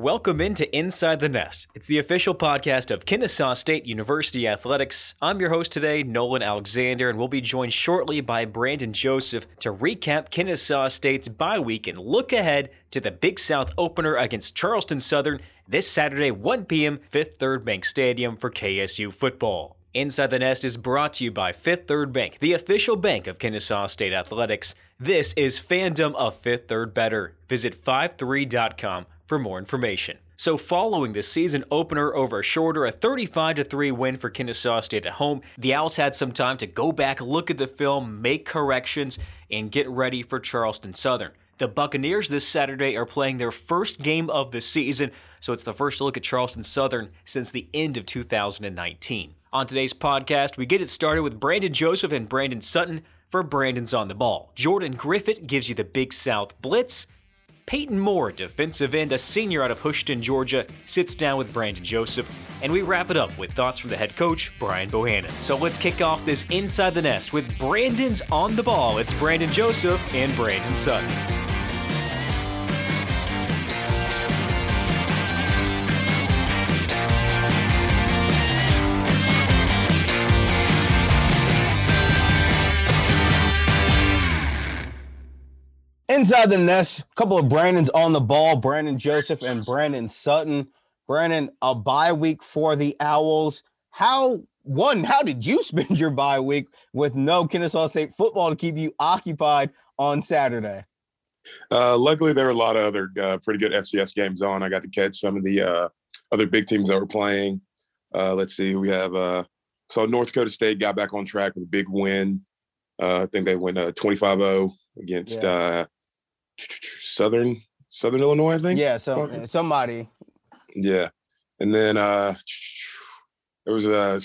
Welcome into Inside the Nest. It's the official podcast of Kennesaw State University Athletics. I'm your host today, Nolan Alexander, and we'll be joined shortly by Brandon Joseph to recap Kennesaw State's bye week and look ahead to the Big South opener against Charleston Southern this Saturday, 1 p.m., Fifth Third Bank Stadium for KSU football. Inside the Nest is brought to you by Fifth Third Bank, the official bank of Kennesaw State Athletics. This is Fandom of Fifth Third Better. Visit 53.com for more information. So, following the season opener over a Shorter, a 35 3 win for Kennesaw State at home, the Owls had some time to go back, look at the film, make corrections, and get ready for Charleston Southern. The Buccaneers this Saturday are playing their first game of the season, so it's the first look at Charleston Southern since the end of 2019. On today's podcast, we get it started with Brandon Joseph and Brandon Sutton for Brandon's on the Ball. Jordan Griffith gives you the Big South Blitz. Peyton Moore, defensive end, a senior out of Hoschton, Georgia, sits down with Brandon Joseph, and we wrap it up with thoughts from the head coach, Brian Bohannon. So let's kick off this Inside the Nest with Brandon's on the ball. It's Brandon Joseph and Brandon Sutton. Inside the nest, a couple of Brandons on the ball, Brandon Joseph and Brandon Sutton. Brandon, a bye week for the Owls. How one, how did you spend your bye week with no Kennesaw State football to keep you occupied on Saturday? Uh, luckily, there were a lot of other uh, pretty good FCS games on. I got to catch some of the uh, other big teams that were playing. Uh, let's see, we have uh, so North Dakota State got back on track with a big win. Uh, I think they went 25-0 against yeah. Southern Southern Illinois, I think. Yeah, so somebody. Yeah, and then uh there was a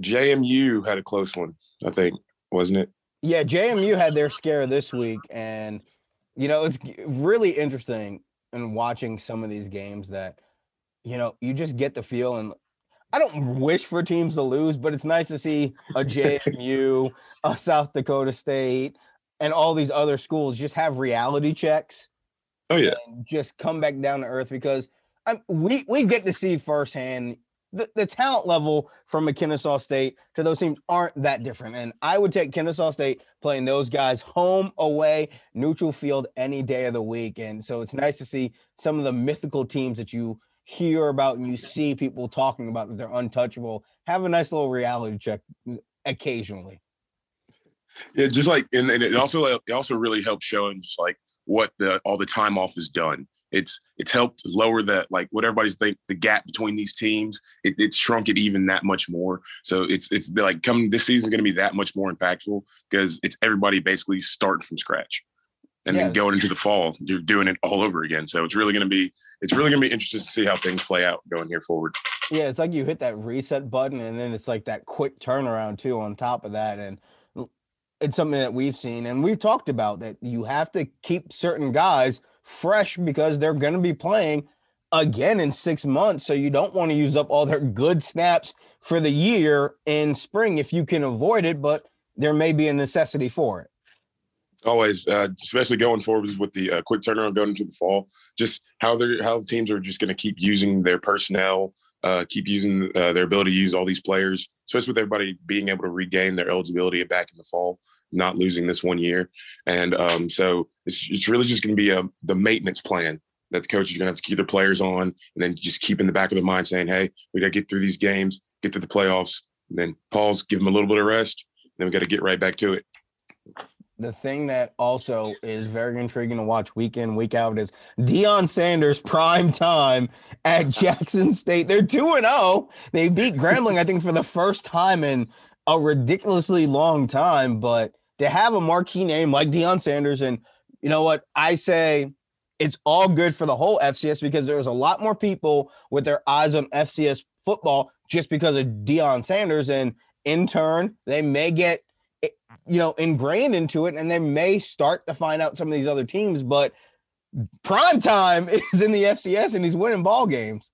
JMU had a close one, I think, wasn't it? Yeah, JMU had their scare this week, and you know it's really interesting in watching some of these games that you know you just get the feel and I don't wish for teams to lose, but it's nice to see a JMU, a South Dakota State, and all these other schools just have reality checks. Oh yeah, just come back down to earth because I'm, we we get to see firsthand the, the talent level from a Kennesaw State to those teams aren't that different. And I would take Kennesaw State playing those guys home, away, neutral field any day of the week. And so it's nice to see some of the mythical teams that you hear about and you see people talking about that they're untouchable have a nice little reality check occasionally. Yeah, just like and, and it also it also really helps showing just like what the all the time off has done. It's it's helped lower that like what everybody's think the gap between these teams. It, it's shrunk it even that much more. So it's it's like coming this season's going to be that much more impactful because it's everybody basically starting from scratch, and then going into the fall you're doing it all over again. So it's really going to be it's really going to be interesting to see how things play out going here forward. Yeah, it's like you hit that reset button and then it's like that quick turnaround too on top of that and it's something that we've seen and we've talked about that you have to keep certain guys fresh because they're going to be playing again in six months. So you don't want to use up all their good snaps for the year in spring if you can avoid it, but there may be a necessity for it. Always, uh, especially going forward with the uh, quick turnaround going into the fall, just how they how the teams are just going to keep using their personnel, uh, keep using uh, their ability to use all these players, especially with everybody being able to regain their eligibility back in the fall not losing this one year. And um, so it's, it's really just going to be a, the maintenance plan that the coaches are going to have to keep their players on and then just keep in the back of their mind saying, hey, we got to get through these games, get to the playoffs, and then pause, give them a little bit of rest. Then we got to get right back to it. The thing that also is very intriguing to watch week in, week out is Deion Sanders prime time at Jackson State. They're 2 and 0. They beat Grambling, I think, for the first time in a ridiculously long time, but to have a marquee name like Deion Sanders, and you know what I say, it's all good for the whole FCS because there's a lot more people with their eyes on FCS football just because of Deion Sanders, and in turn, they may get you know ingrained into it, and they may start to find out some of these other teams, but prime time is in the FCS, and he's winning ball games.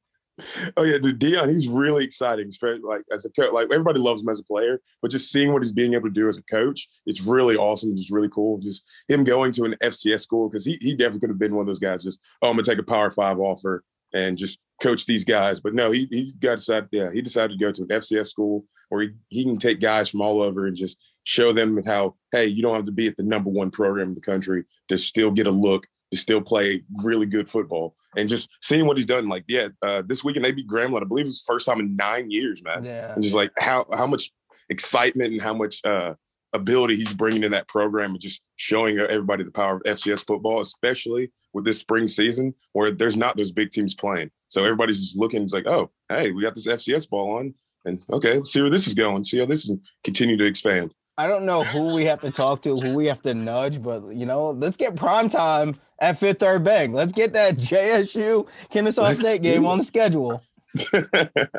Oh yeah, dude, Deion, he's really exciting. Especially like as a coach, like everybody loves him as a player, but just seeing what he's being able to do as a coach, it's really awesome. Just really cool. Just him going to an FCS school because he he definitely could have been one of those guys. Just oh, I'm gonna take a Power Five offer and just coach these guys. But no, he he got decided. Yeah, he decided to go to an FCS school where he, he can take guys from all over and just show them how hey, you don't have to be at the number one program in the country to still get a look to still play really good football. And just seeing what he's done, like, yeah, uh, this weekend they beat Grambling. I believe it's first time in nine years, man. Yeah. And just like how how much excitement and how much uh, ability he's bringing in that program and just showing everybody the power of FCS football, especially with this spring season where there's not those big teams playing. So everybody's just looking. It's like, oh, hey, we got this FCS ball on, and okay, let's see where this is going. See how this can continue to expand. I don't know who we have to talk to, who we have to nudge, but you know, let's get prime time at Fifth Third Bank. Let's get that JSU Kennesaw let's State game on the schedule.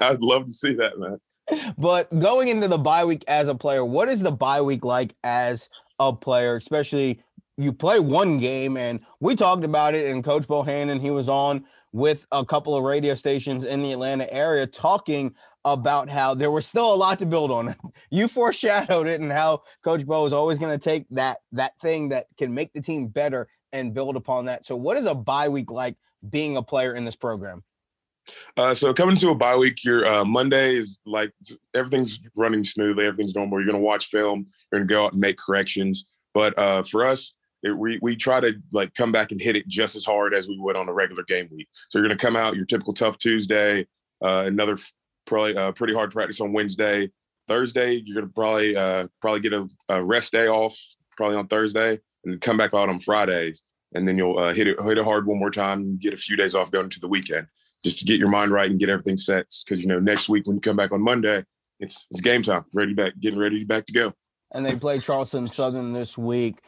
I'd love to see that, man. But going into the bye week as a player, what is the bye week like as a player, especially you play one game and we talked about it and Coach Bohannon, he was on with a couple of radio stations in the Atlanta area talking about how there was still a lot to build on. You foreshadowed it and how Coach Bo is always going to take that that thing that can make the team better and build upon that. So, what is a bye week like being a player in this program? Uh, so coming to a bye week, your uh, Monday is like everything's running smoothly, everything's normal. You're going to watch film, you're going to go out and make corrections. But uh, for us, it, we we try to like come back and hit it just as hard as we would on a regular game week. So you're going to come out your typical tough Tuesday, uh, another probably uh, pretty hard practice on Wednesday. Thursday, you're gonna probably uh, probably get a, a, rest day off, probably on Thursday, and come back out on Fridays, and then you'll uh, hit it hit it hard one more time, get a few days off going into the weekend, just to get your mind right and get everything set. Because you know next week when you come back on Monday, it's it's game time, ready back, getting ready back to go. And they play Charleston Southern this week.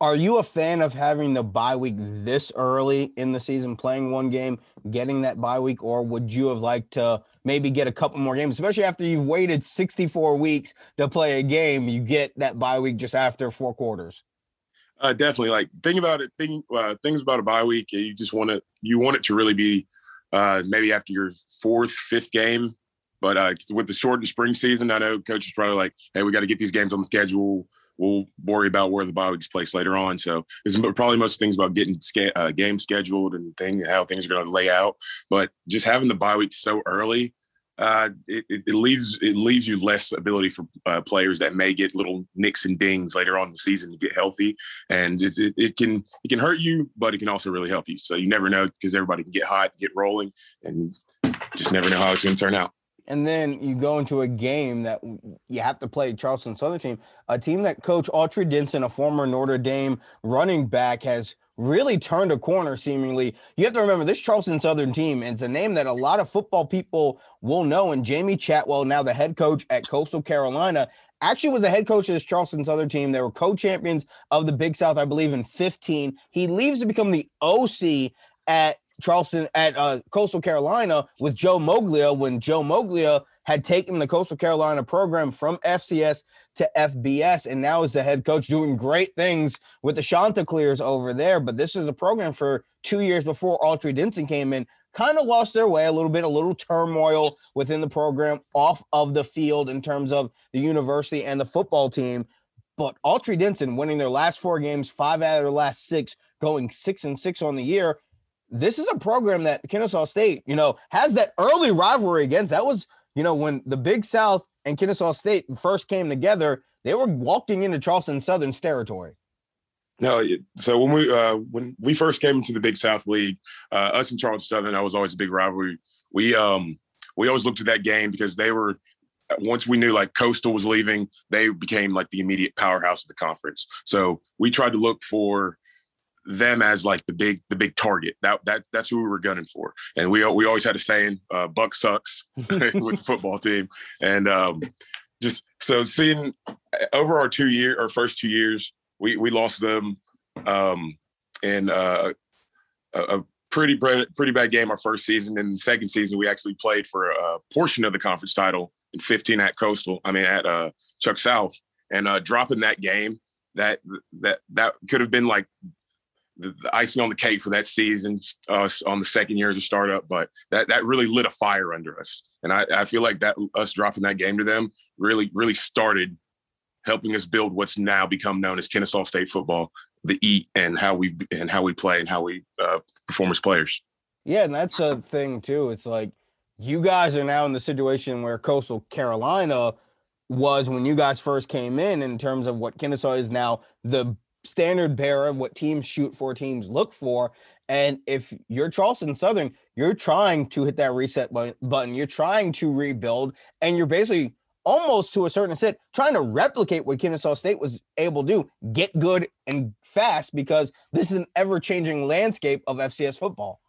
Are you a fan of having the bye week this early in the season, playing one game, getting that bye week, or would you have liked to maybe get a couple more games, especially after you've waited 64 weeks to play a game. You get that bye week just after four quarters. Uh, definitely. Like think about it. Think uh, things about a bye week. You just want it. You want it to really be uh, maybe after your fourth, fifth game. But uh, with the shortened spring season, I know coaches probably like, hey, we got to get these games on the schedule. We'll worry about where the bye week's placed later on. So it's probably most things about getting ska- uh, game scheduled and thing how things are going to lay out. But just having the bye week so early, uh, it, it, leaves it leaves you less ability for uh, players that may get little nicks and dings later on in the season to get healthy, and it, it, it, can it can hurt you, but it can also really help you. So you never know because everybody can get hot, get rolling, and just never know how it's going to turn out and then you go into a game that you have to play Charleston Southern team, a team that coach Autry Denson, a former Notre Dame running back, has really turned a corner seemingly. You have to remember this Charleston Southern team, it's a name that a lot of football people will know. And Jamie Chadwell, now the head coach at Coastal Carolina, actually was the head coach of this Charleston Southern team. They were co-champions of the Big South, I believe, in 15. He leaves to become the OC at Charleston at uh, Coastal Carolina with Joe Moglia when Joe Moglia had taken the Coastal Carolina program from FCS to FBS and now is the head coach doing great things with the Chanticleers over there. But this is a program for two years before Autry Denson came in, kind of lost their way a little bit, a little turmoil within the program off of the field in terms of the university and the football team. But Autry Denson winning their last four games, five out of their last six, going six and six on the year this is a program that Kennesaw State, you know, has that early rivalry against. That was, you know, when the Big South and Kennesaw State first came together, they were walking into Charleston Southern's territory. No, so when we uh, when we first came into the Big South League, uh, us and Charleston Southern, that was always a big rivalry. We um we always looked at that game because they were once we knew like Coastal was leaving, they became like the immediate powerhouse of the conference. So we tried to look for them as like the big the big target. That that that's who we were gunning for. And we we always had a saying, uh, "Buck sucks" with the football team. And um, just so seeing uh, over our two year our first two years, we we lost them um, in uh, a, a pretty pretty bad game our first season. And second season, we actually played for a portion of the conference title in 15 at Coastal. I mean at uh, Chuck South, and uh, dropping that game that that that could have been like the, the, icing on the cake for that season uh, on the second year as a startup, but that that really lit a fire under us, and I, I feel like that us dropping that game to them really really started helping us build what's now become known as Kennesaw State football, the eat and how we and how we play and how we uh, perform as players. Yeah, and that's a thing too. It's like you guys are now in the situation where Coastal Carolina was when you guys first came in in terms of what Kennesaw is now the standard bearer, of what teams shoot for, teams look for. And if you're Charleston Southern, you're trying to hit that reset button, you're trying to rebuild, and you're basically almost to a certain extent trying to replicate what Kennesaw State was able to do, get good and fast, because this is an ever changing landscape of FCS football.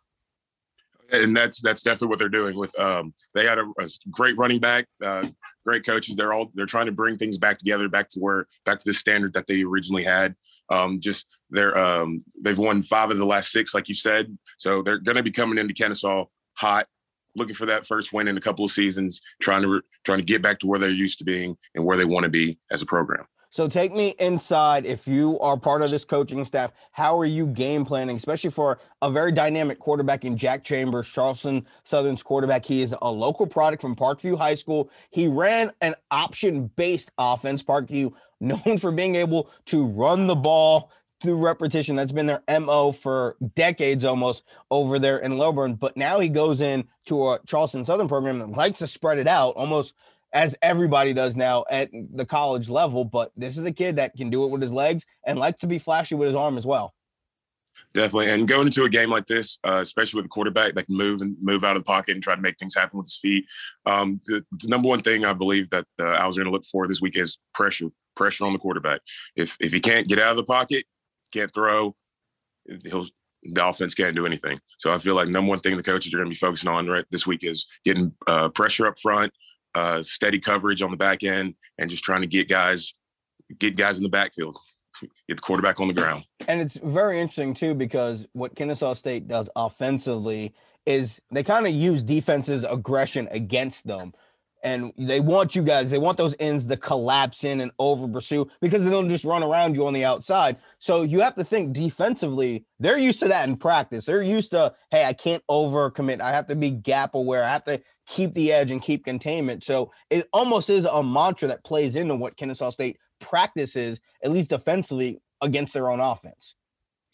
And that's that's definitely what they're doing. With um, they had a, a great running back, uh, great coaches. They're all they're trying to bring things back together, back to where back to the standard that they originally had. Um, just they're um, they've won five of the last six, like you said. So they're going to be coming into Kennesaw hot, looking for that first win in a couple of seasons, trying to re- trying to get back to where they're used to being and where they want to be as a program. So take me inside. If you are part of this coaching staff, how are you game planning, especially for a very dynamic quarterback in Jack Chambers, Charleston Southern's quarterback? He is a local product from Parkview High School. He ran an option-based offense. Parkview known for being able to run the ball through repetition. That's been their MO for decades almost over there in Lilburn. But now he goes in to a Charleston Southern program that likes to spread it out almost as everybody does now at the college level. But this is a kid that can do it with his legs and likes to be flashy with his arm as well. Definitely, and going into a game like this, uh, especially with a quarterback that can move and move out of the pocket and try to make things happen with his feet, um, the, the, number one thing I believe that uh, I was going to look for this week is pressure, pressure on the quarterback. If if he can't get out of the pocket, can't throw, he'll the offense can't do anything. So I feel like number one thing the coaches are going to be focusing on right this week is getting uh, pressure up front, uh, steady coverage on the back end, and just trying to get guys get guys in the backfield, get the quarterback on the ground. And it's very interesting too because what Kennesaw State does offensively is they kind of use defense's aggression against them and they want you guys, they want those ends to collapse in and over pursue because they don't just run around you on the outside. So you have to think defensively, they're used to that in practice. They're used to, hey, I can't overcommit. I have to be gap aware. I have to keep the edge and keep containment. So it almost is a mantra that plays into what Kennesaw State practices, at least defensively, against their own offense.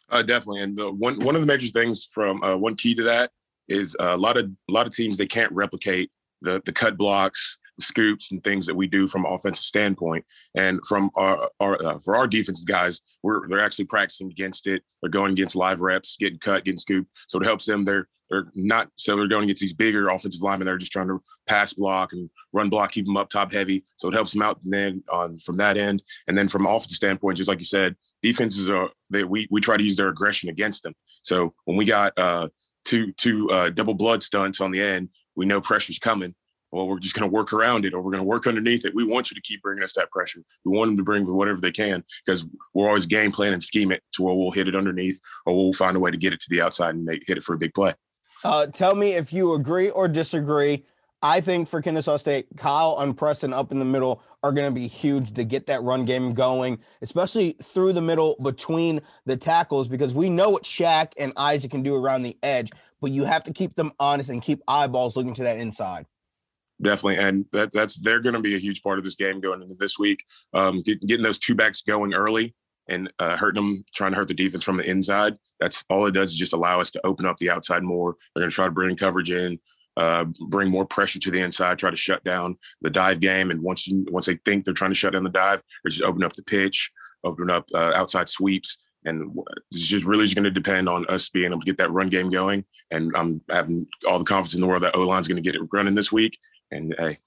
Uh, definitely, and the one one of the major things from uh, one key to that is uh, a lot of a lot of teams they can't replicate the the cut blocks, the scoops, and things that we do from offensive standpoint. And from our, our uh, for our defensive guys, we're they're actually practicing against it. They're going against live reps, getting cut, getting scooped. So it helps them. They're they're not so they're going against these bigger offensive linemen. They're just trying to pass block and run block, keep them up top heavy. So it helps them out then on from that end. And then from offensive standpoint, just like you said, defenses are that we we try to use their aggression against them. So when we got uh two two uh double blood stunts on the end, we know pressure's coming. Well, we're just going to work around it or we're going to work underneath it. We want you to keep bringing us that pressure. We want them to bring whatever they can because we're always game plan and scheme it to where we'll hit it underneath or we'll find a way to get it to the outside and make, hit it for a big play. Uh, tell me if you agree or disagree. I think for Kennesaw State, Kyle and Preston up in the middle are going to be huge to get that run game going, especially through the middle between the tackles, because we know what Shaq and Isaac can do around the edge but you have to keep them honest and keep eyeballs looking to that inside. Definitely, and that, that's they're going to be a huge part of this game going into this week. Um, get, getting those two backs going early and uh, hurting them, trying to hurt the defense from the inside. That's all it does is just allow us to open up the outside more. They're going to try to bring coverage in, uh, bring more pressure to the inside, try to shut down the dive game. And once you once they think they're trying to shut down the dive, they just open up the pitch, open up uh, outside sweeps, and it's just really just going to depend on us being able to get that run game going. And I'm having all the confidence in the world that O line's going to get it running this week. And hey,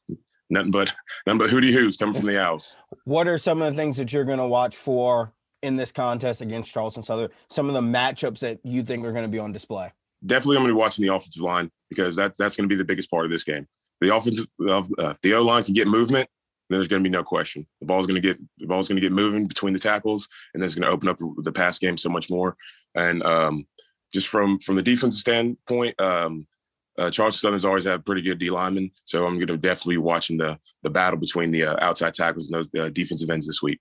nothing but nothing but hootie hoos coming from the Owls. What are some of the things that you're going to watch for in this contest against Charleston Southern? Some of the matchups that you think are going to be on display. Definitely, I'm going to be watching the offensive line because that's that's going to be the biggest part of this game. The offensive, uh, the O line can get movement then there's going to be no question. The ball's going to get the ball's going to get moving between the tackles, and that's going to open up the pass game so much more. And um, just from from the defensive standpoint, um, uh, Charleston Southern's always had pretty good D linemen, so I'm going to definitely be watching the the battle between the uh, outside tackles and those uh, defensive ends this week.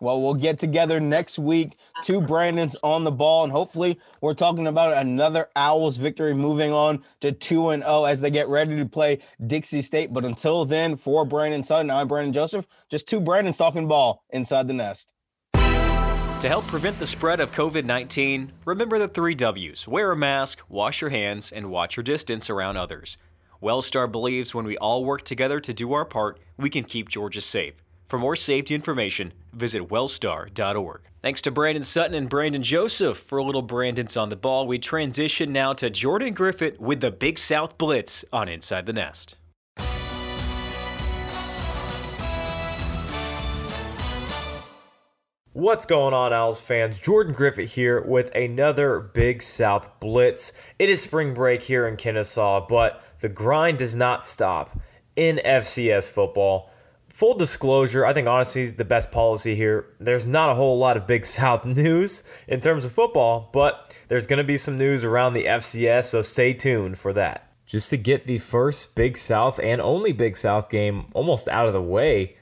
Well, we'll get together next week. Two Brandons on the ball, and hopefully, we're talking about another Owls victory, moving on to two and zero as they get ready to play Dixie State. But until then, for Brandon Sutton, I'm Brandon Joseph. Just two Brandons talking ball inside the nest. To help prevent the spread of COVID 19, remember the three W's wear a mask, wash your hands, and watch your distance around others. Wellstar believes when we all work together to do our part, we can keep Georgia safe. For more safety information, visit wellstar.org. Thanks to Brandon Sutton and Brandon Joseph for a little Brandon's on the ball. We transition now to Jordan Griffith with the Big South Blitz on Inside the Nest. What's going on, Owls fans? Jordan Griffith here with another Big South Blitz. It is spring break here in Kennesaw, but the grind does not stop in FCS football full disclosure, I think honestly the best policy here. There's not a whole lot of Big South news in terms of football, but there's going to be some news around the FCS, so stay tuned for that. Just to get the first Big South and only Big South game almost out of the way,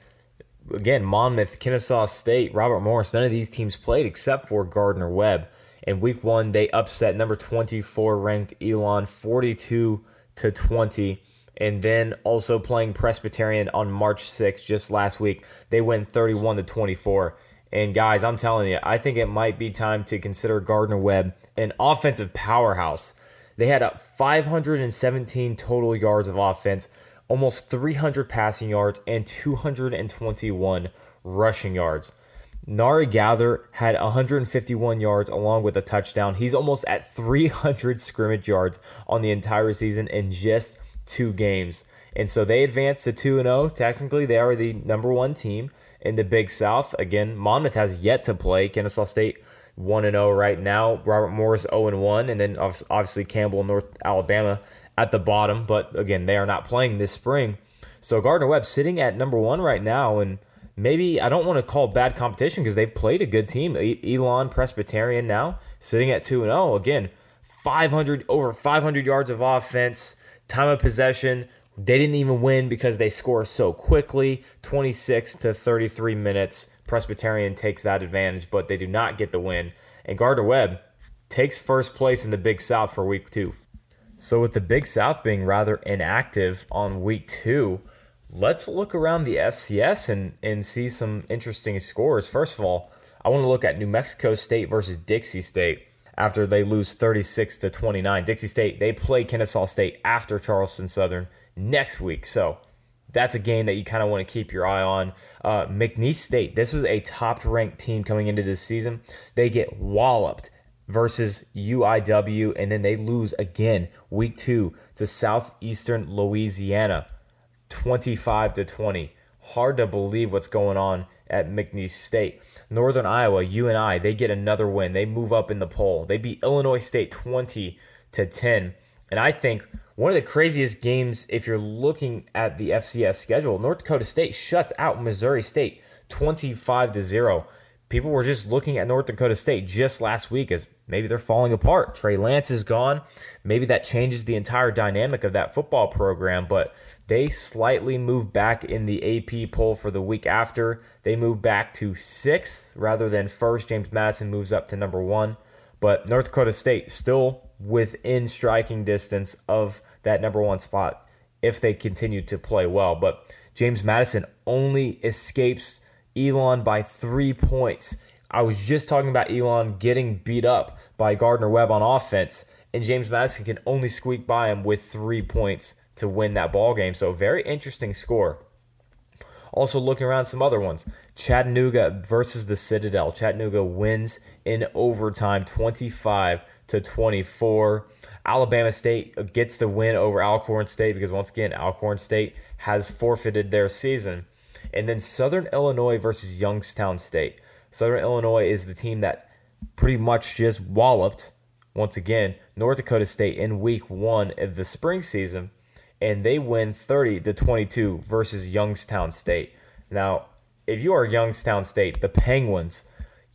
again, Monmouth, Kennesaw State, Robert Morris, none of these teams played except for Gardner Webb. In week one, they upset number 24 ranked Elon 42 to 20 and then also playing Presbyterian on March 6th, just last week. They win 31 to 24. And guys, I'm telling you, I think it might be time to consider Gardner Webb an offensive powerhouse. They had 517 total yards of offense, almost 300 passing yards, and 221 rushing yards. Narii Gaither had 151 yards along with a touchdown. He's almost at 300 scrimmage yards on the entire season in just two games. And so they advanced to 2 0. Technically, they are the number one team in the Big South. Again, Monmouth has yet to play. Kennesaw State 1 0 right now. Robert Morris 0 1. And then obviously Campbell, North Alabama at the bottom. But again, they are not playing this spring. So Gardner Webb sitting at number one right now. And maybe I don't want to call bad competition because they've played a good team. Elon Presbyterian now sitting at 2 0. Again, 500 over 500 yards of offense Time of possession, they didn't even win because they score so quickly 26 to 33 minutes. Presbyterian takes that advantage, but they do not get the win. And Gardner Webb takes first place in the Big South for week two. So, with the Big South being rather inactive on week two, let's look around the FCS and, and see some interesting scores. First of all, I want to look at New Mexico State versus Dixie State after they lose 36 to 29. Dixie State, they play Kennesaw State after Charleston Southern next week. So that's a game that you kind of want to keep your eye on. Uh, McNeese State, this was a top ranked team coming into this season. They get walloped versus UIW, and then they lose again week two to Southeastern Louisiana, 25 to 20. Hard to believe what's going on at McNeese State. Northern Iowa, UNI, they get another win. They move up in the poll. They beat Illinois State 20 to 10. And I think one of the craziest games, if you're looking at the FCS schedule, North Dakota State shuts out Missouri State 25 to 0. People were just looking at North Dakota State just last week as maybe they're falling apart. Trey Lance is gone. Maybe that changes the entire dynamic of that football program, but they slightly move back in the AP poll for the week after. They move back to sixth rather than first. James Madison moves up to number one. But North Dakota State still within striking distance of that number one spot if they continue to play well. But James Madison only escapes Elon by three points. I was just talking about Elon getting beat up by Gardner Webb on offense, and James Madison can only squeak by him with three points to win that ball game. So very interesting score. Also looking around some other ones. Chattanooga versus the Citadel. Chattanooga wins in overtime 25 to 24. Alabama State gets the win over Alcorn State because once again Alcorn State has forfeited their season. And then Southern Illinois versus Youngstown State. Southern Illinois is the team that pretty much just walloped once again North Dakota State in week 1 of the spring season and they win 30 to 22 versus Youngstown State. Now, if you are Youngstown State, the Penguins,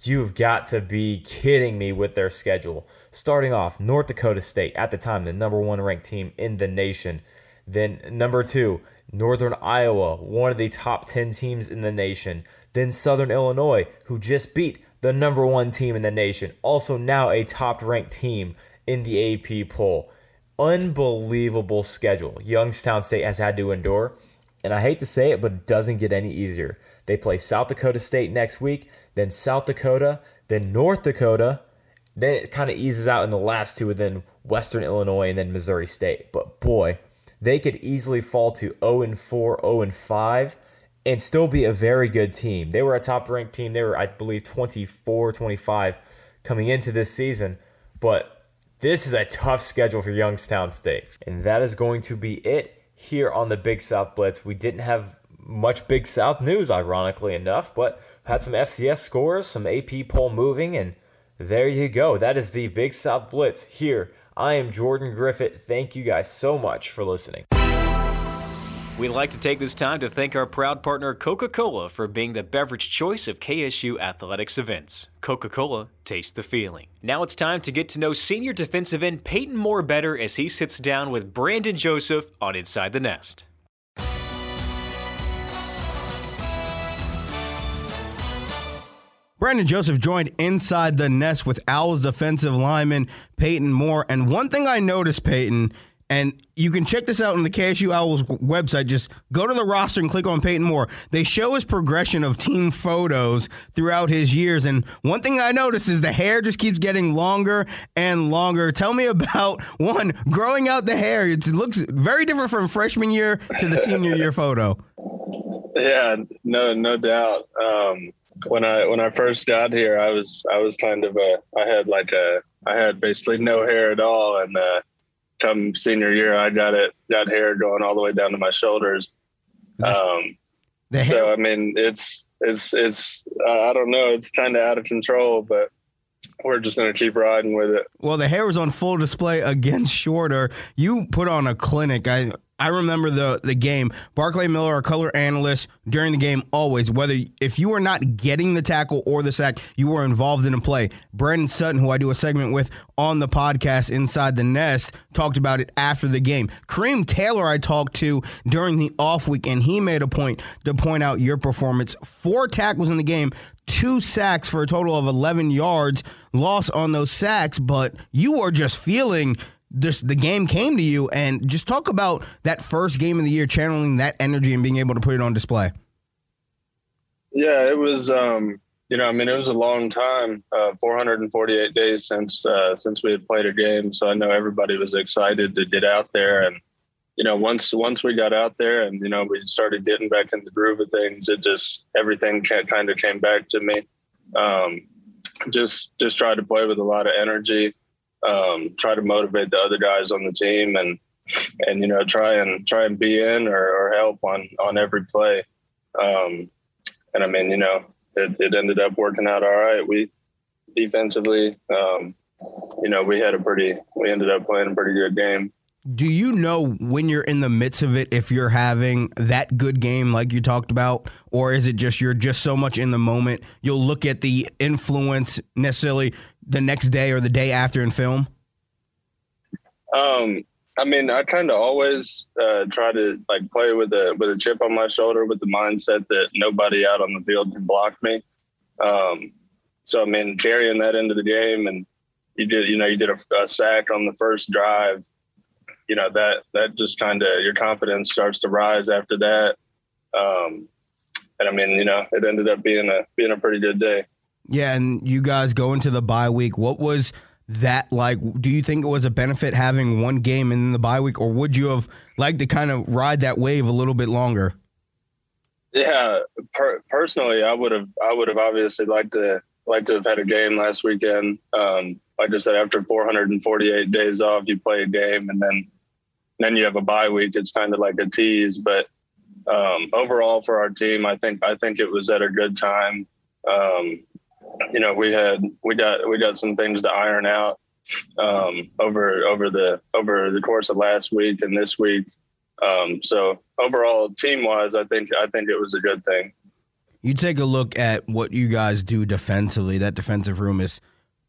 you've got to be kidding me with their schedule. Starting off, North Dakota State, at the time, the number one ranked team in the nation. Then, number two, Northern Iowa, one of the top 10 teams in the nation. Then Southern Illinois, who just beat the number one team in the nation, also now a top ranked team in the AP poll. Unbelievable schedule Youngstown State has had to endure. And I hate to say it, but it doesn't get any easier. They play South Dakota State next week, then South Dakota, then North Dakota. Then it kind of eases out in the last two, and then Western Illinois, and then Missouri State. But boy, they could easily fall to 0 and 4, 0 and 5 and still be a very good team. They were a top ranked team. They were, I believe, 24, 25 coming into this season. But this is a tough schedule for Youngstown State. And that is going to be it here on the Big South Blitz. We didn't have much Big South news, ironically enough, but had some FCS scores, some AP poll moving, and there you go. That is the Big South Blitz here I am Jordan Griffith. Thank you guys so much for listening. We'd like to take this time to thank our proud partner Coca Cola for being the beverage choice of KSU athletics events. Coca Cola, taste the feeling. Now it's time to get to know senior defensive end Peyton Moore better as he sits down with Brandon Joseph on Inside the Nest. Brandon Joseph joined inside the nest with Owls defensive lineman Peyton Moore. And one thing I noticed, Peyton, and you can check this out on the KSU Owls website. Just go to the roster and click on Peyton Moore. They show his progression of team photos throughout his years. And one thing I noticed is the hair just keeps getting longer and longer. Tell me about one, growing out the hair. It looks very different from freshman year to the senior year photo. Yeah, no, no doubt. Um, when I when I first got here, I was I was kind of a I had like a I had basically no hair at all, and uh, come senior year, I got it got hair going all the way down to my shoulders. Um, so I mean, it's it's it's uh, I don't know, it's kind of out of control, but we're just going to keep riding with it. Well, the hair was on full display against Shorter. You put on a clinic. I I remember the the game. Barclay Miller, our color analyst, during the game, always whether if you were not getting the tackle or the sack, you were involved in a play. Brandon Sutton, who I do a segment with on the podcast Inside the Nest, talked about it after the game. Kareem Taylor, I talked to during the off week, and he made a point to point out your performance. Four tackles in the game, two sacks for a total of 11 yards, loss on those sacks, but you were just feeling this the game came to you and just talk about that first game of the year channeling that energy and being able to put it on display. Yeah it was um you know i mean it was a long time uh 448 days since uh since we had played a game. So i know everybody was excited to get out there and you know once once we got out there and you know we started getting back in the groove of things it just everything kind of came back to me. Um just just tried to play with a lot of energy um, try to motivate the other guys on the team and and you know try and try and be in or, or help on on every play. Um, and I mean, you know, it, it ended up working out all right. We defensively, um, you know, we had a pretty, we ended up playing a pretty good game. Do you know when you're in the midst of it if you're having that good game like you talked about, or is it just you're just so much in the moment you'll look at the influence necessarily the next day or the day after in film? Um, I mean, I kind of always uh, try to like play with a with a chip on my shoulder, with the mindset that nobody out on the field can block me. Um, so I mean, carrying that into the game, and you did, you know, you did a, a sack on the first drive you know that that just kind of your confidence starts to rise after that. Um, and I mean, you know, it ended up being a being a pretty good day. Yeah, and you guys go into the bye week. What was that like? Do you think it was a benefit having one game in the bye week, or would you have liked to kind of ride that wave a little bit longer? Yeah, per- personally, I would have. I would have obviously liked to like to have had a game last weekend. Um, like I said, after 448 days off, you play a game, and then then you have a bye week. It's kind of like a tease, but um, overall for our team, I think I think it was at a good time. Um, you know, we had we got we got some things to iron out um, over over the over the course of last week and this week. Um, so overall, team wise, I think I think it was a good thing. You take a look at what you guys do defensively. That defensive room is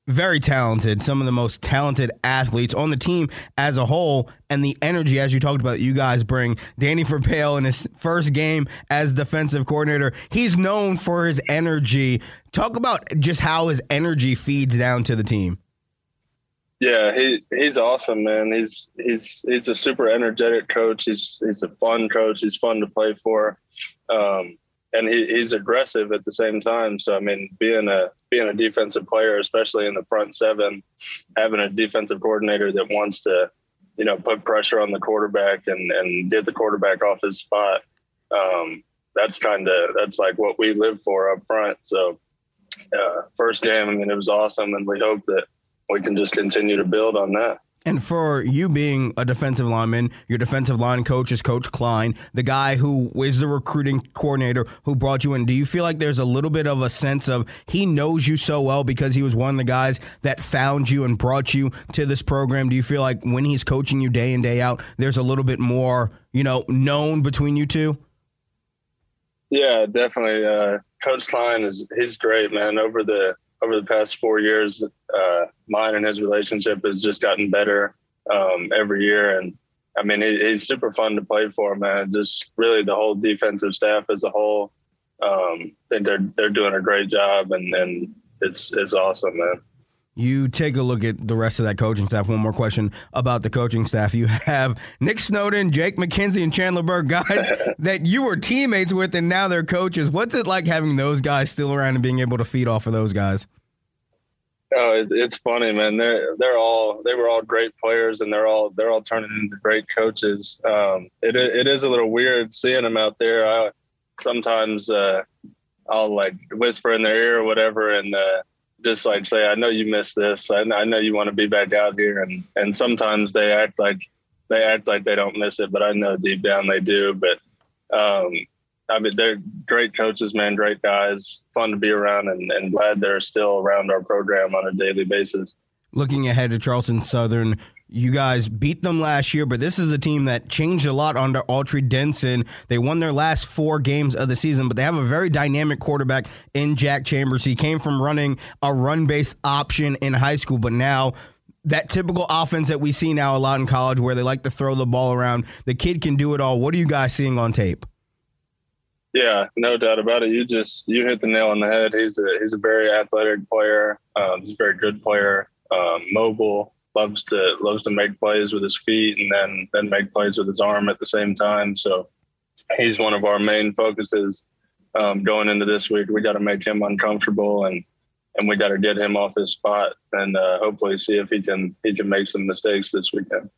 very talented, some of the most talented athletes on the team as a whole, and the energy, as you talked about, you guys bring. Danny Verpaele in his first game as defensive coordinator, he's known for his energy. Talk about just how his energy feeds down to the team. Yeah, he he's awesome, man. He's he's he's a super energetic coach. He's he's a fun coach. He's fun to play for. Um, and he, he's aggressive at the same time. So I mean, being a being a defensive player, especially in the front seven, having a defensive coordinator that wants to, you know, put pressure on the quarterback and and get the quarterback off his spot. Um, that's kind of that's like what we live for up front. So uh, first game, I mean, it was awesome, and we hope that we can just continue to build on that. And for you being a defensive lineman, your defensive line coach is Coach Klein, the guy who is the recruiting coordinator who brought you in. Do you feel like there's a little bit of a sense of he knows you so well because he was one of the guys that found you and brought you to this program? Do you feel like when he's coaching you day in, day out, there's a little bit more, you know, known between you two? Yeah, definitely. Uh, Coach Klein is he's great, man. Over the over the past four years, uh, mine and his relationship has just gotten better um, every year. And I mean, he, he's super fun to play for, man. Just really the whole defensive staff as a whole. Um, I think they're they're doing a great job, and and it's it's awesome, man. You take a look at the rest of that coaching staff. One more question about the coaching staff. You have Nick Snowden, Jake McKenzie, and Chandler Burke, guys that you were teammates with, and now they're coaches. What's it like having those guys still around and being able to feed off of those guys? Oh, it, it's funny, man. They're they're all they were all great players, and they're all they're all turning into great coaches. Um, it it is a little weird seeing them out there. I sometimes uh, I'll like whisper in their ear or whatever, and uh, just like say, "I know you missed this. I, I know you want to be back out here." And and sometimes they act like they act like they don't miss it, but I know deep down they do. But um, I mean, they're great coaches, man, great guys, fun to be around, and, and glad they're still around our program on a daily basis. Looking ahead to Charleston Southern, you guys beat them last year, but this is a team that changed a lot under Autry Denson. They won their last four games of the season, but they have a very dynamic quarterback in Jack Chambers. He came from running a run based option in high school, but now that typical offense that we see now a lot in college where they like to throw the ball around. The kid can do it all. What are you guys seeing on tape? Yeah, no doubt about it. You just you hit the nail on the head. He's a he's a very athletic player. Um, he's a very good player. Um, mobile, loves to loves to make plays with his feet and then then make plays with his arm at the same time. So he's one of our main focuses um, going into this week. We got to make him uncomfortable and and we got to get him off his spot and uh, hopefully see if he can he can make some mistakes this weekend.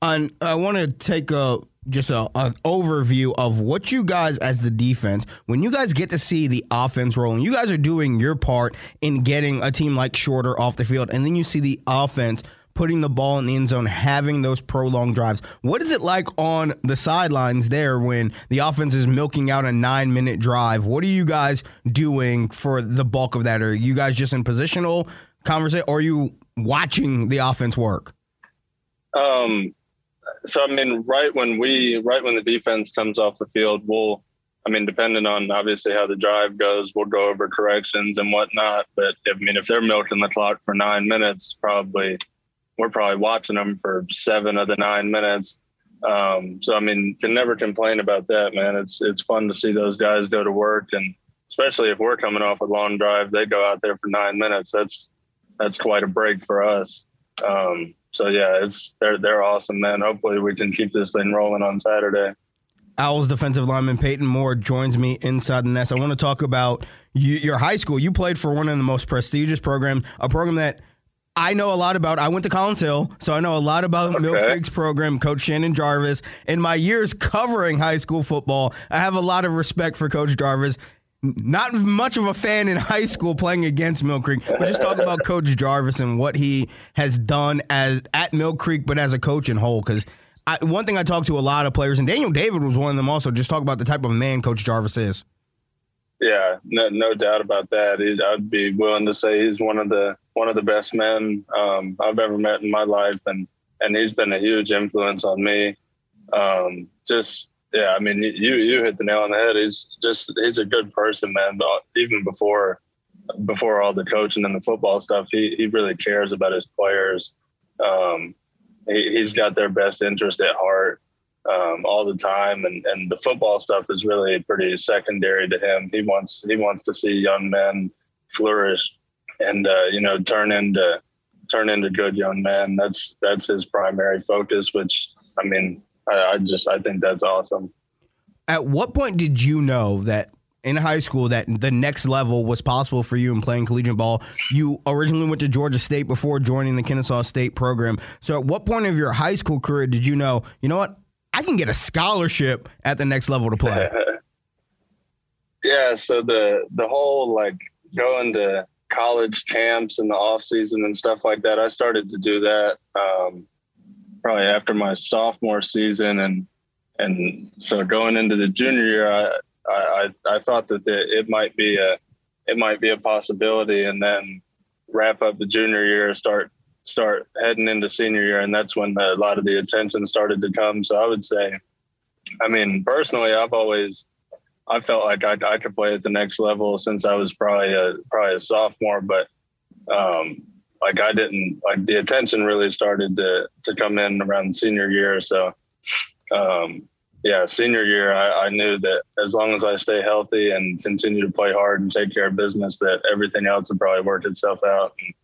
And I want to take a just a, an overview of what you guys as the defense when you guys get to see the offense rolling you guys are doing your part in getting a team like Shorter off the field and then you see the offense putting the ball in the end zone having those prolonged drives. What is it like on the sidelines there when the offense is milking out a nine minute drive? What are you guys doing for the bulk of that? Are you guys just in positional conversation or are you watching the offense work? Um so I mean, right when we, right when the defense comes off the field, we'll, I mean, depending on obviously how the drive goes, we'll go over corrections and whatnot. But I mean, if they're milking the clock for nine minutes, probably we're probably watching them for seven of the nine minutes. Um, so I mean, can never complain about that, man. It's it's fun to see those guys go to work, and especially if we're coming off a long drive, they go out there for nine minutes. That's that's quite a break for us. Um, so yeah, it's they're they're awesome, man. Hopefully we can keep this thing rolling on Saturday. Owls defensive lineman Peyton Moore joins me inside the nest. I want to talk about you, your high school. You played for one of the most prestigious programs, a program that I know a lot about. I went to Collins Hill, so I know a lot about okay. Mill Creek's program, Coach Shannon Jarvis. In my years covering high school football, I have a lot of respect for Coach Jarvis not much of a fan in high school playing against Mill Creek, but just talk about Coach Jarvis and what he has done as at Mill Creek, but as a coach in whole. Because one thing I talked to a lot of players, and Daniel David was one of them. Also, just talk about the type of man Coach Jarvis is. Yeah, no, no doubt about that. I'd be willing to say he's one of the one of the best men um, I've ever met in my life, and and he's been a huge influence on me. Um, just yeah, I mean, you you hit the nail on the head. He's just he's a good person, man. But even before before all the coaching and the football stuff, he he really cares about his players. Um, he, he's got their best interest at heart um, all the time, and and the football stuff is really pretty secondary to him. He wants he wants to see young men flourish and uh, you know turn into turn into good young men. That's that's his primary focus. Which I mean, I, I just I think that's awesome. At what point did you know that in high school that the next level was possible for you in playing collegiate ball. You originally went to Georgia State before joining the Kennesaw State program. So, at what point of your high school career did you know, you know what, I can get a scholarship at the next level to play? yeah. So the the whole like going to college camps in the off season and stuff like that, I started to do that um, probably after my sophomore season. And and so going into the junior year, I, I, I thought that the, it might be a it might be a possibility, and then wrap up the junior year, start start heading into senior year, and that's when the, a lot of the attention started to come. So I would say, I mean, personally, I've always I felt like I, I could play at the next level since I was probably a probably a sophomore, but um, like I didn't like the attention really started to to come in around senior year. So um, yeah, senior year, I, I, knew that as long as I stay healthy and continue to play hard and take care of business, that everything else would probably work itself out. And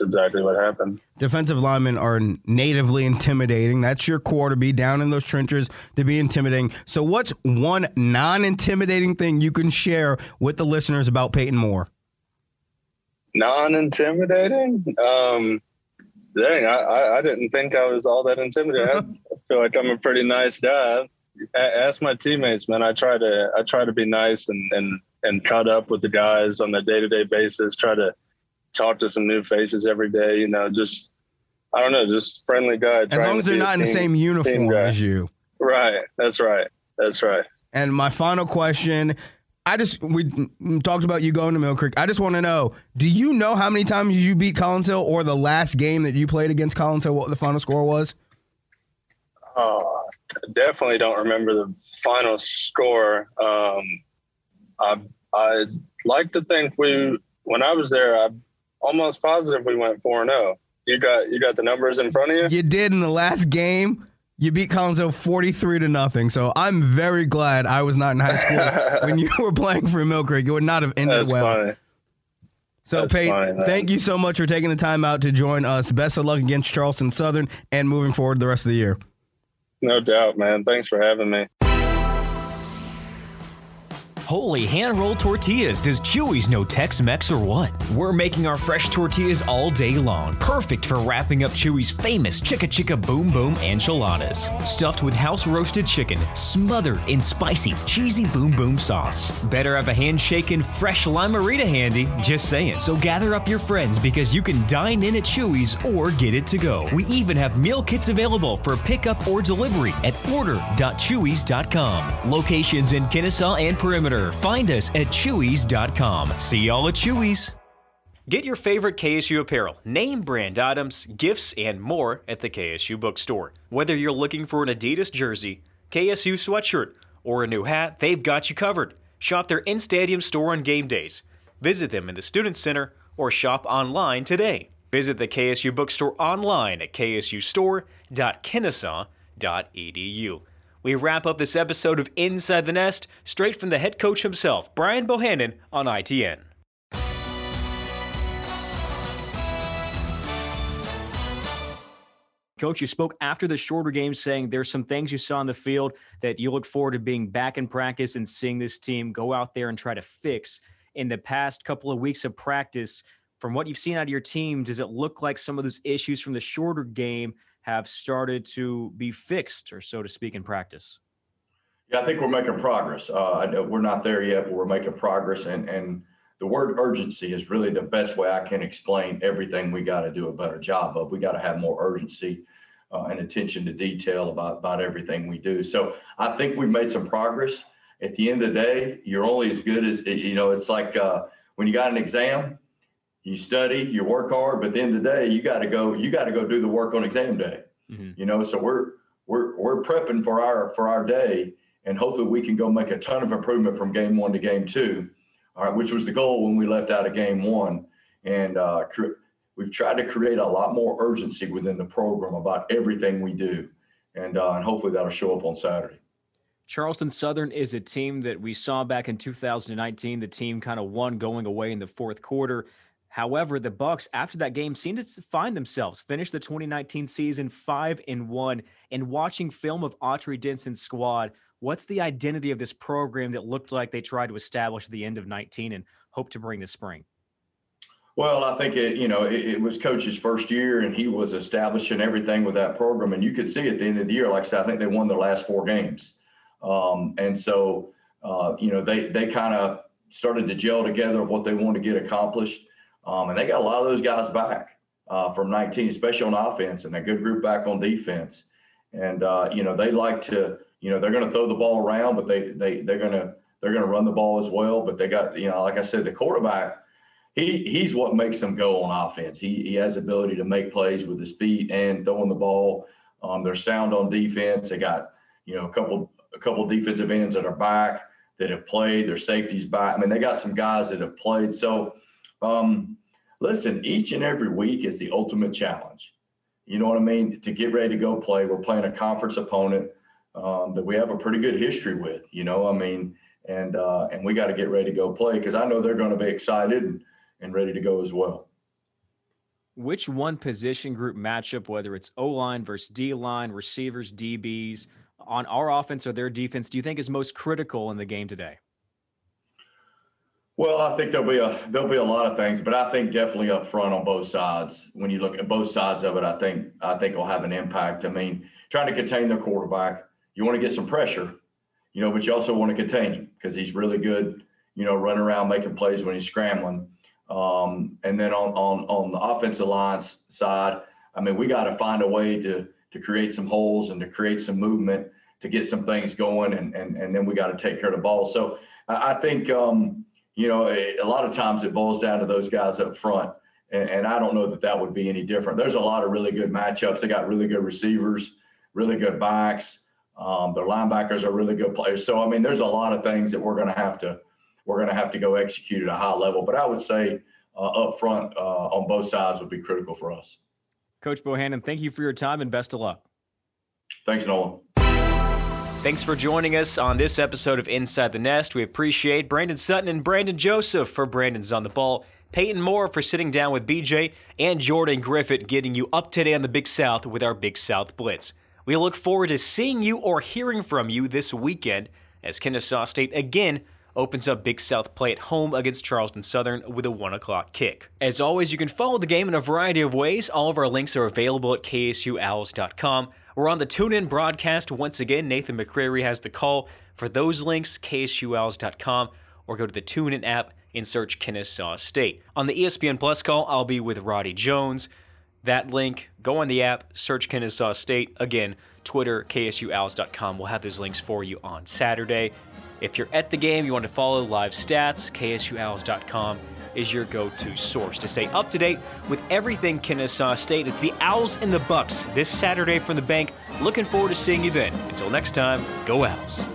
that's exactly what happened. Defensive linemen are natively intimidating. That's your core to be down in those trenches to be intimidating. So, what's one non-intimidating thing you can share with the listeners about Peyton Moore? Non-intimidating. Um, dang, I, I, didn't think I was all that intimidating. I feel like I'm a pretty nice guy ask my teammates, man. I try to I try to be nice and and and cut up with the guys on a day to day basis. Try to talk to some new faces every day. You know, just I don't know, just friendly guy. As long as they're not in the same uniform as you. Right. That's right. That's right. And my final question. I just we talked about you going to Mill Creek. I just want to know: Do you know how many times you beat Collinsville, or the last game that you played against Collinsville? What the final score was? Oh, definitely don't remember the final score. Um, I I like to think we when I was there, I'm almost positive we went four and zero. Oh. You got you got the numbers in front of you. You did in the last game. You beat Collinsville 43 to nothing. So I'm very glad I was not in high school when you were playing for Mill Creek. It would not have ended That's well. Funny. So, Peyton, thank you so much for taking the time out to join us. Best of luck against Charleston Southern and moving forward the rest of the year. No doubt, man. Thanks for having me. Holy hand rolled tortillas. Does Chuy's know Tex Mex or what? We're making our fresh tortillas all day long, perfect for wrapping up Chuy's famous Chicka Chicka Boom Boom enchiladas. Stuffed with house roasted chicken, smothered in spicy, cheesy Boom Boom sauce. Better have a handshaken, fresh Lime-A-Rita handy, just saying. So gather up your friends because you can dine in at Chuy's or get it to go. We even have meal kits available for pickup or delivery at order.chuys.com. Locations in Kennesaw and Perimeter Find us at Chuys.com. See y'all at Chewies. Get your favorite KSU apparel, name brand items, gifts, and more at the KSU bookstore. Whether you're looking for an Adidas jersey, KSU sweatshirt, or a new hat, they've got you covered. Shop their in stadium store on game days. Visit them in the Student Center or shop online today. Visit the KSU bookstore online at ksustore.kennesaw.edu. We wrap up this episode of Inside the Nest straight from the head coach himself, Brian Bohannon, on ITN. Coach, you spoke after the Shorter game saying there's some things you saw in the field that you look forward to being back in practice and seeing this team go out there and try to fix. In the past couple of weeks of practice, from what you've seen out of your team, does it look like some of those issues from the Shorter game have started to be fixed, or so to speak, in practice? Yeah, I think we're making progress. Uh, we're not there yet, but we're making progress. And, and the word urgency is really the best way I can explain everything we got to do a better job of. We got to have more urgency uh, and attention to detail about, about everything we do. So I think we've made some progress. At the end of the day, you're only as good as, you know, it's like uh, when you got an exam, you study, you work hard, but at the end of the day, you got to go, you got to go do the work on exam day. Mm-hmm. You know, so we're we're we're prepping for our for our day, and hopefully we can go make a ton of improvement from game one to game two. all right, which was the goal when we left out of game one. And uh, we've tried to create a lot more urgency within the program about everything we do. And, uh, and hopefully that'll show up on Saturday. Charleston Southern is a team that we saw back in 2019. The team kind of won going away in the fourth quarter. However, the Bucks after that game seemed to find themselves finish the 2019 season five in one. And watching film of Autry Denson's squad, what's the identity of this program that looked like they tried to establish at the end of 19 and hope to bring this spring? Well, I think it, you know, it, it, was coach's first year and he was establishing everything with that program. And you could see at the end of the year, like I said, I think they won their last four games. Um, and so, uh, you know, they, they kind of started to gel together of what they wanted to get accomplished. Um, and they got a lot of those guys back uh, from 19, especially on offense and a good group back on defense. And, uh, you know, they like to, you know, they're going to throw the ball around, but they, they, they're going to, they're going to run the ball as well. But they got, you know, like I said, the quarterback, he he's what makes them go on offense. He he has the ability to make plays with his feet and throwing the ball. Um, they're sound on defense. They got you know a couple a couple defensive ends that are back that have played. Their safeties back. I mean, they got some guys that have played. So, um, listen, each and every week is the ultimate challenge. You know what I mean? To get ready to go play, we're playing a conference opponent um, that we have a pretty good history with. You know, I mean, and uh, and we got to get ready to go play because I know they're going to be excited. And, and ready to go as well. Which one position group matchup, whether it's O line versus D line, receivers, DBs, on our offense or their defense, do you think is most critical in the game today? Well, I think there'll be a there'll be a lot of things, but I think definitely up front on both sides. When you look at both sides of it, I think I think will have an impact. I mean, trying to contain their quarterback, you want to get some pressure, you know, but you also want to contain him because he's really good, you know, running around making plays when he's scrambling. Um, and then on, on, on the offensive line side, I mean, we got to find a way to, to create some holes and to create some movement to get some things going. And, and, and then we got to take care of the ball. So I, I think, um, you know, a, a, lot of times it boils down to those guys up front. And, and I don't know that that would be any different. There's a lot of really good matchups. They got really good receivers, really good backs. Um, their linebackers are really good players. So, I mean, there's a lot of things that we're going to have to – we're going to have to go execute at a high level. But I would say uh, up front uh, on both sides would be critical for us. Coach Bohannon, thank you for your time and best of luck. Thanks, Nolan. Thanks for joining us on this episode of Inside the Nest. We appreciate Brandon Sutton and Brandon Joseph for Brandon's on the ball, Peyton Moore for sitting down with BJ, and Jordan Griffith getting you up to date on the Big South with our Big South Blitz. We look forward to seeing you or hearing from you this weekend as Kennesaw State again opens up Big South play at home against Charleston Southern with a 1 o'clock kick. As always, you can follow the game in a variety of ways. All of our links are available at ksuowls.com. We're on the TuneIn broadcast. Once again, Nathan McCrary has the call. For those links, ksuowls.com, or go to the TuneIn app and search Kennesaw State. On the ESPN Plus call, I'll be with Roddy Jones. That link, go on the app, search Kennesaw State. Again, Twitter, ksuowls.com. We'll have those links for you on Saturday. If you're at the game, you want to follow live stats, ksuowls.com is your go-to source to stay up to date with everything Kennesaw State. It's the Owls and the Bucks this Saturday from the bank. Looking forward to seeing you then. Until next time, go Owls.